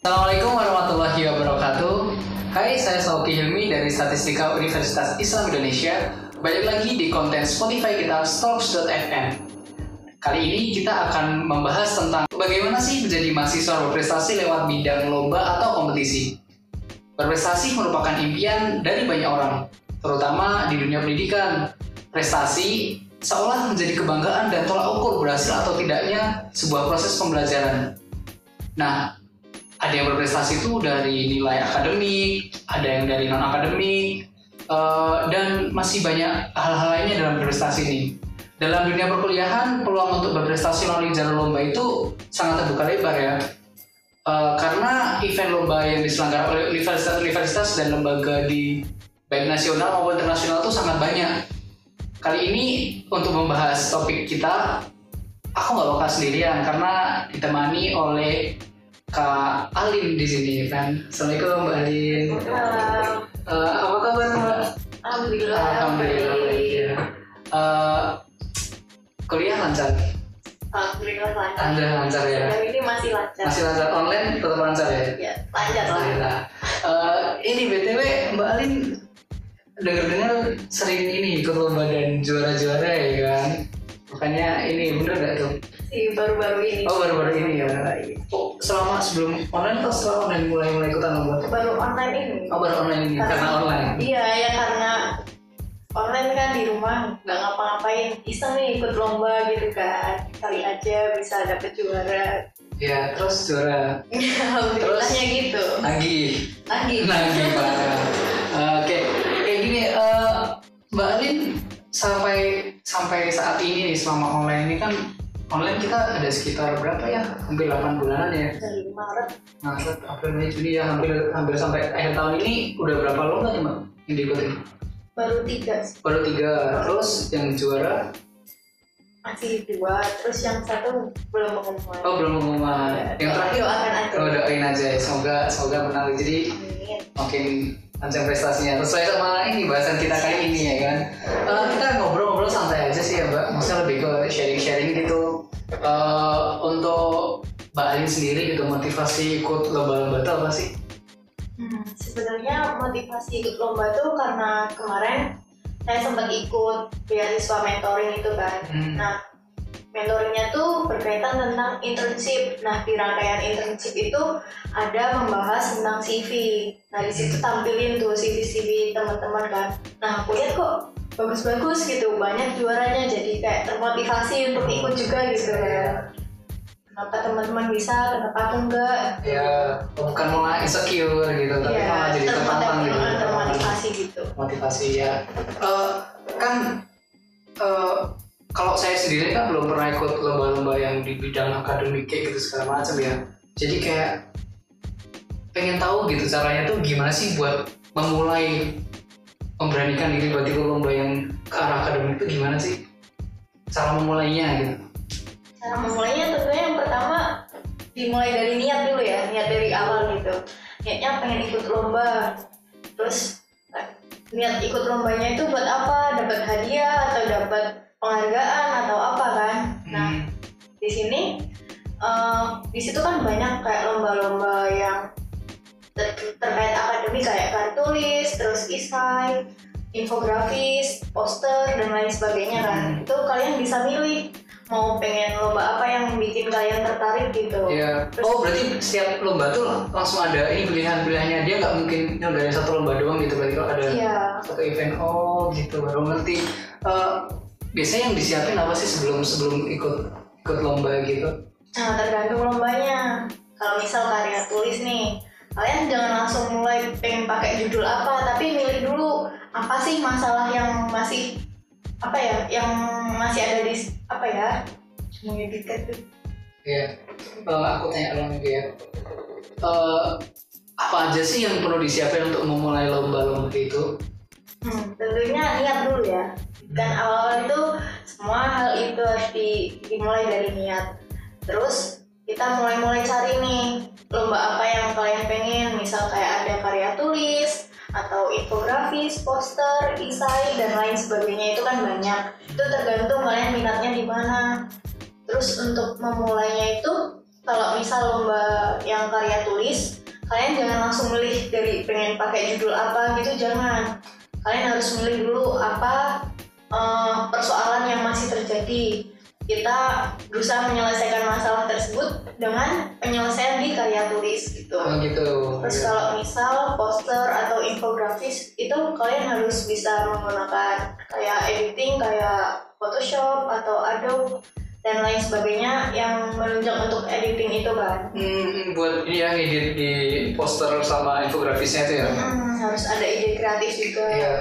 Assalamualaikum warahmatullahi wabarakatuh. Hai, saya Sauki Hilmi dari Statistika Universitas Islam Indonesia. Balik lagi di konten Spotify kita Stocks.fm. Kali ini kita akan membahas tentang bagaimana sih menjadi mahasiswa berprestasi lewat bidang lomba atau kompetisi. Berprestasi merupakan impian dari banyak orang, terutama di dunia pendidikan. Prestasi seolah menjadi kebanggaan dan tolak ukur berhasil atau tidaknya sebuah proses pembelajaran. Nah, ada yang berprestasi itu dari nilai akademik, ada yang dari non akademik, uh, dan masih banyak hal-hal lainnya dalam berprestasi ini. Dalam dunia perkuliahan, peluang untuk berprestasi melalui jalur lomba itu sangat terbuka lebar ya. Uh, karena event lomba yang diselenggarakan oleh universitas-universitas dan lembaga di baik nasional maupun internasional itu sangat banyak Kali ini untuk membahas topik kita, aku nggak bakal sendirian karena ditemani oleh Kak Alin di sini kan. Assalamualaikum Mbak Alin. Halo. Uh, apa kabar Mbak? Alhamdulillah. Alhamdulillah baik ya. Uh, kuliah lancar. Alhamdulillah lancar. Alhamdulillah lancar ya. Sejauh ini masih lancar. Masih lancar online tetap lancar ya. Ya, lancar lah. Alhamdulillah. Uh, ini btw Mbak Alin dengar-dengar sering ini ikut lomba dan juara-juara ya kan makanya ini bener gak tuh Si baru-baru ini. oh baru-baru ini ya oh selama sebelum online atau setelah online? Mulai mulai ikutan lomba Baru online ini. oh baru online ini karena online. Iya, ya karena online kan di rumah nggak ngapa-ngapain. Iseng nih ikut lomba gitu kan. Kali aja bisa dapet juara. Ya terus juara. Alhamdulillahnya gitu. lagi lagi lagi pak oke kayak gini eh, mbak Alin sampai sampai saat ini nih selama online ini kan online kita ada sekitar berapa ya? Hampir 8 bulanan ya. Dari Maret. Maret, April, Mei, Juni ya hampir hampir sampai akhir tahun ini udah berapa lomba nih mbak yang diikutin? baru tiga. Baru tiga, terus yang juara? Masih dua. Terus yang satu belum pengumuman. Oh belum pengumuman. Yang terakhir? doakan aja. Oh doain aja. Ya semoga semoga menang. Jadi Amin. makin lancar prestasinya. Sesuai sama ini bahasan kita kali ini ya kan? Eh, kita ngobrol-ngobrol santai aja sih ya mbak. Maksudnya lebih ke sharing-sharing gitu Eh, untuk mbak Alin sendiri gitu motivasi ikut lomba-lomba itu apa sih? Hmm, sebenarnya motivasi ikut lomba tuh karena kemarin saya sempat ikut beasiswa mentoring itu kan. Hmm. Nah, mentoringnya tuh berkaitan tentang internship. Nah, di rangkaian internship itu ada membahas tentang CV. Nah, di situ tampilin tuh CV-CV teman-teman kan. Nah, aku lihat kok bagus-bagus gitu, banyak juaranya jadi kayak termotivasi untuk ikut juga gitu ya. Kenapa teman-teman bisa, kenapa aku enggak? ya bukan malah insecure gitu tapi Iya, malah jadi tertantang gitu termotivasi, gitu. motivasi ya Eh, kan eh, kalau saya sendiri kan belum pernah ikut lomba-lomba yang di bidang akademik kayak gitu segala macam ya jadi kayak pengen tahu gitu caranya tuh gimana sih buat memulai memberanikan diri buat ikut lomba yang ke arah akademik itu gimana sih cara memulainya gitu Cara memulainya tentunya yang pertama dimulai dari niat dulu ya, niat dari awal gitu. Niatnya pengen ikut lomba, terus eh, niat ikut lombanya itu buat apa? Dapat hadiah atau dapat penghargaan atau apa kan? Nah Hmm. di sini eh, di situ kan banyak kayak lomba-lomba yang ter- terkait akademik kayak kartulis, terus isai, infografis, poster dan lain sebagainya kan. Hmm. Itu kalian bisa milih mau pengen lomba apa yang bikin kalian tertarik gitu. Iya. Oh berarti setiap lomba tuh langsung ada ini pilihan-pilihannya dia nggak mungkin nyelenggarin satu lomba doang gitu berarti kalau ada Iya. satu event oh gitu baru ngerti. Eh, biasanya yang disiapin apa sih sebelum sebelum ikut ikut lomba gitu? Nah tergantung lombanya. Kalau misal karya tulis nih, kalian jangan langsung mulai pengen pakai judul apa, tapi milih dulu apa sih masalah yang masih apa ya, yang masih ada di apa ya, mengeditkan tuh. Iya. Eh, aku tanya dong ya. Eh, apa aja sih yang perlu disiapin untuk memulai lomba-lomba itu? Hmm, tentunya niat dulu ya. Dan awal itu semua hal itu harus di- dimulai dari niat. Terus kita mulai-mulai cari nih lomba apa yang kalian pengen. Misal kayak ada karya tulis atau infografis, poster, isai dan lain sebagainya itu kan banyak. Itu tergantung kalian minatnya di mana. Terus untuk memulainya itu kalau misal lomba yang karya tulis kalian jangan langsung milih dari pengen pakai judul apa gitu jangan kalian harus milih dulu apa uh, persoalan yang masih terjadi kita berusaha menyelesaikan masalah tersebut dengan penyelesaian di karya tulis gitu. Oh gitu. Terus kalau misal poster atau infografis itu kalian harus bisa menggunakan kayak editing kayak Photoshop atau Adobe dan lain sebagainya yang menunjang untuk editing itu kan. Hmm, buat ini yang edit di poster sama infografisnya itu ya. Hmm, harus ada ide kreatif juga. Iya.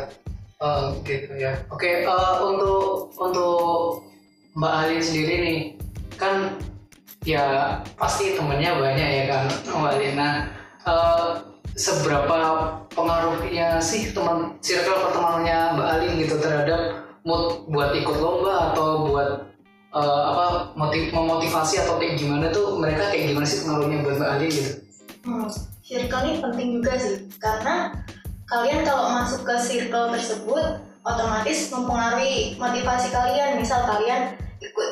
Oh, gitu ya. Oke, uh, untuk untuk Mbak Alin sendiri nih, kan ya pasti temennya banyak ya kan Mbak Alin. Nah, uh, seberapa pengaruhnya sih teman circle pertemanannya Mbak Alin gitu terhadap mood buat ikut lomba atau buat uh, apa motiv memotivasi atau kayak gimana tuh mereka kayak gimana sih pengaruhnya buat Mbak Alin gitu? Hmm, circle ini penting juga sih karena kalian kalau masuk ke circle tersebut otomatis mempengaruhi motivasi kalian misal kalian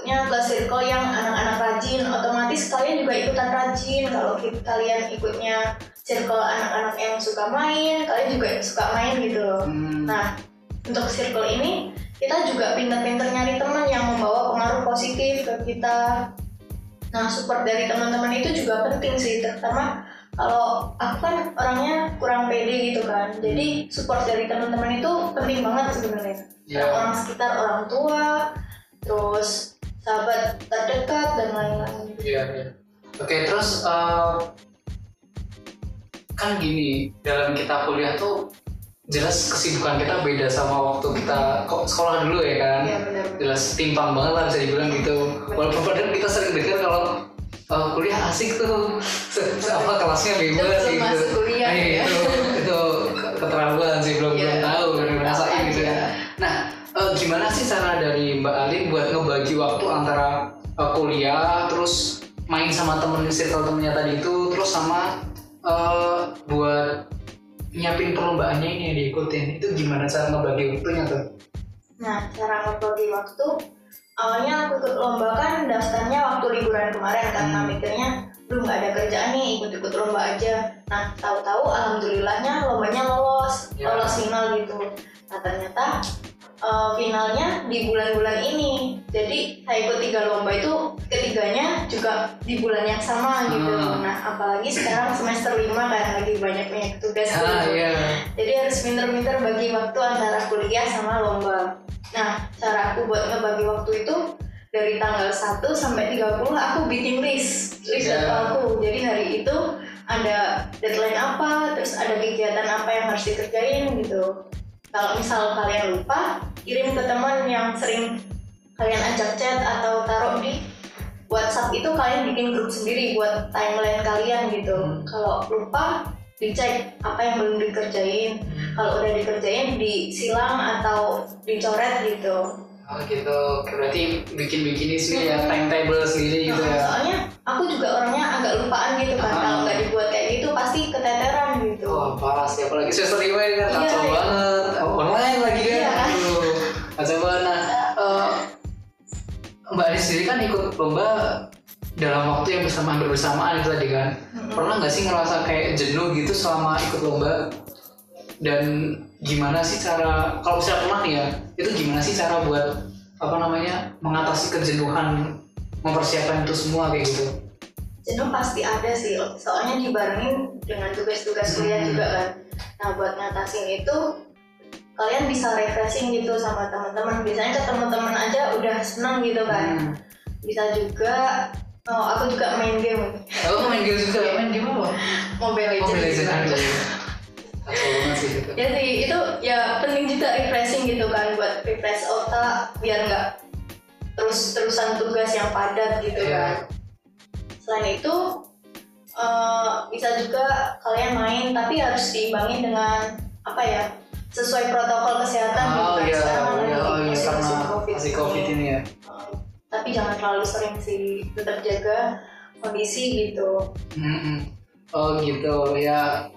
ikutnya ke circle yang anak-anak rajin otomatis kalian juga ikutan rajin. Kalau kalian ikutnya circle anak-anak yang suka main kalian juga suka main gitu loh. Hmm. nah untuk circle ini kita juga pintar-pintar nyari teman yang membawa pengaruh positif ke kita. Nah support dari teman-teman itu juga penting sih terutama kalau aku kan orangnya kurang pede gitu kan. Jadi support dari teman-teman itu penting banget sebenarnya. Yeah. orang sekitar orang tua terus sahabat terdekat dan lain-lain iya yeah. oke terus uh, kan gini dalam kita kuliah tuh jelas kesibukan kita beda sama waktu kita kok sekolah dulu ya kan iya, benar. jelas timpang banget lah bisa dibilang gitu walaupun padahal kita sering dengar kalau uh, kuliah asik tuh apa kelasnya bebas sih gitu kuliah, nah, ya. itu itu keterlaluan sih belum yeah. belum tahu belum ngerasain gitu ya nah uh, gimana sih cara dari Mbak Alin buat ngebagi waktu antara uh, kuliah terus main sama temen circle temennya tadi itu terus sama uh, buat nyiapin perlombaannya ini yang diikutin itu gimana cara ngebagi waktunya tuh? Nah cara ngebagi waktu awalnya aku ikut lomba kan daftarnya waktu liburan kemarin karena hmm. mikirnya belum gak ada kerjaan nih ikut-ikut lomba aja nah tahu-tahu alhamdulillahnya lombanya lolos ya. lolos final gitu nah ternyata uh, finalnya di bulan-bulan ini. Jadi saya ikut tiga lomba itu ketiganya juga di bulan yang sama gitu. Hmm. Nah apalagi sekarang semester lima kan lagi banyak banyak tugas. Ah, gitu. yeah. Jadi harus pinter-pinter bagi waktu antara kuliah sama lomba. Nah cara aku buat ngebagi waktu itu dari tanggal 1 sampai 30 aku bikin list list yeah. aku. Jadi hari itu ada deadline apa, terus ada kegiatan apa yang harus dikerjain gitu kalau misal kalian lupa kirim ke teman yang sering kalian ajak chat atau taruh di WhatsApp itu kalian bikin grup sendiri buat timeline kalian gitu hmm. kalau lupa dicek apa yang belum dikerjain hmm. kalau udah dikerjain disilang atau dicoret gitu Oh gitu, berarti bikin-bikin sih ya timetable sendiri gitu nah, ya. Soalnya aku juga orangnya agak lupaan gitu kan, ah. kalau nggak dibuat kayak gitu pasti keteteran. Wah parah sih, apalagi semester lima ini kan kacau iya, banget, oh, online lagi kan. Iya. Kacau banget. Nah, uh, Mbak Anis sendiri kan ikut lomba dalam waktu yang bersamaan bersamaan itu tadi kan. Hmm. Pernah nggak sih ngerasa kayak jenuh gitu selama ikut lomba? Dan gimana sih cara kalau misalnya pernah ya itu gimana sih cara buat apa namanya mengatasi kejenuhan mempersiapkan itu semua kayak gitu jenuh pasti ada sih. Soalnya dibarengin dengan tugas-tugas kuliah hmm. juga kan. Nah buat ngatasin itu kalian bisa refreshing gitu sama teman-teman. Biasanya ke teman-teman aja udah senang gitu kan. Hmm. bisa juga oh aku juga main game. Oh main game juga? Main game apa? Mobile Legends, Mobile Legends gitu. ya sih itu ya penting juga refreshing gitu kan buat refresh otak biar nggak terus terusan tugas yang padat gitu yeah. kan selain itu uh, bisa juga kalian main tapi harus diimbangin dengan apa ya sesuai protokol kesehatan oh, gitu iya, sekarang iya, oh, iya, karena COVID, masih COVID ini ya. Uh, tapi jangan terlalu sering sih tetap jaga kondisi gitu. Oh gitu. Ya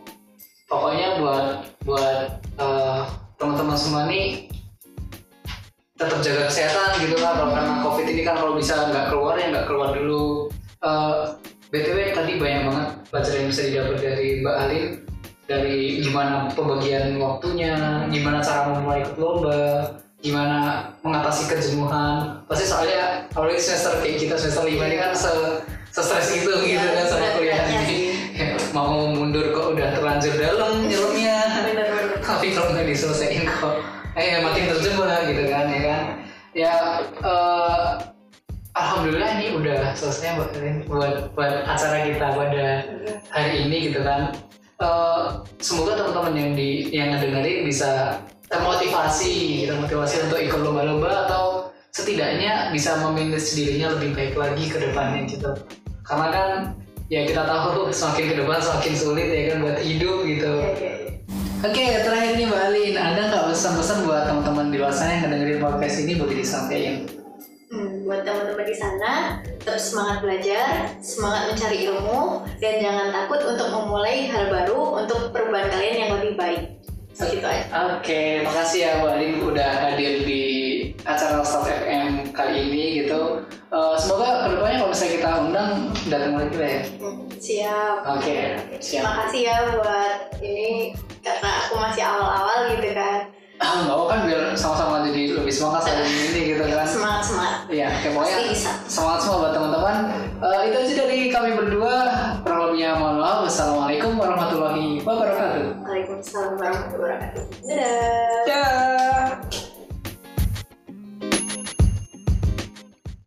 pokoknya buat buat uh, teman-teman semua nih tetap jaga kesehatan gitu lah. Kalau karena covid ini kan kalau bisa nggak keluar ya nggak keluar dulu uh, BTW tadi banyak banget pelajaran yang bisa didapat dari Mbak Alin dari gimana pembagian waktunya, gimana cara memulai ikut lomba, gimana mengatasi kejenuhan. Pasti soalnya apalagi semester kayak kita semester lima ini kan se stres itu gitu kan sama kuliah ini. Mau mundur kok udah terlanjur dalam bener-bener Tapi kalau nggak diselesaikan kok, eh makin terjebak gitu kan ya kan. Ya eh, Alhamdulillah ini udah selesai buat, buat, buat acara kita pada hari ini gitu kan. Eh, semoga teman-teman yang di yang ngedengerin bisa termotivasi, termotivasi untuk ikut lomba-lomba atau setidaknya bisa memanage dirinya lebih baik lagi ke depannya gitu. Karena kan ya kita tahu semakin ke depan semakin sulit ya kan buat hidup gitu. Iya, iya, iya. Oke, terakhir nih Mbak Alin, ada nggak pesan-pesan buat teman-teman di luar sana yang ngedengerin podcast ini boleh disampaikan? Buat teman-teman di sana, tetap semangat belajar, semangat mencari ilmu, dan jangan takut untuk memulai hal baru untuk perubahan kalian yang lebih baik. Segitu aja. Oke, makasih ya Mbak Alin udah hadir di acara Start FM kali ini gitu. Eh, semoga ke depannya kalau misalnya kita undang datang lagi lah ya. Hmm, siap. Oke, siap. Makasih ya buat ini karena aku masih awal-awal gitu kan. Ah, nggak kan biar sama-sama jadi lebih semangat saling ini gitu kan. Semangat semangat. Oke pokoknya semangat semua buat teman-teman. Eh, itu aja dari kami berdua. Kurang lebihnya mohon maaf. Wassalamualaikum warahmatullahi wabarakatuh. Waalaikumsalam warahmatullahi wabarakatuh. Dadah.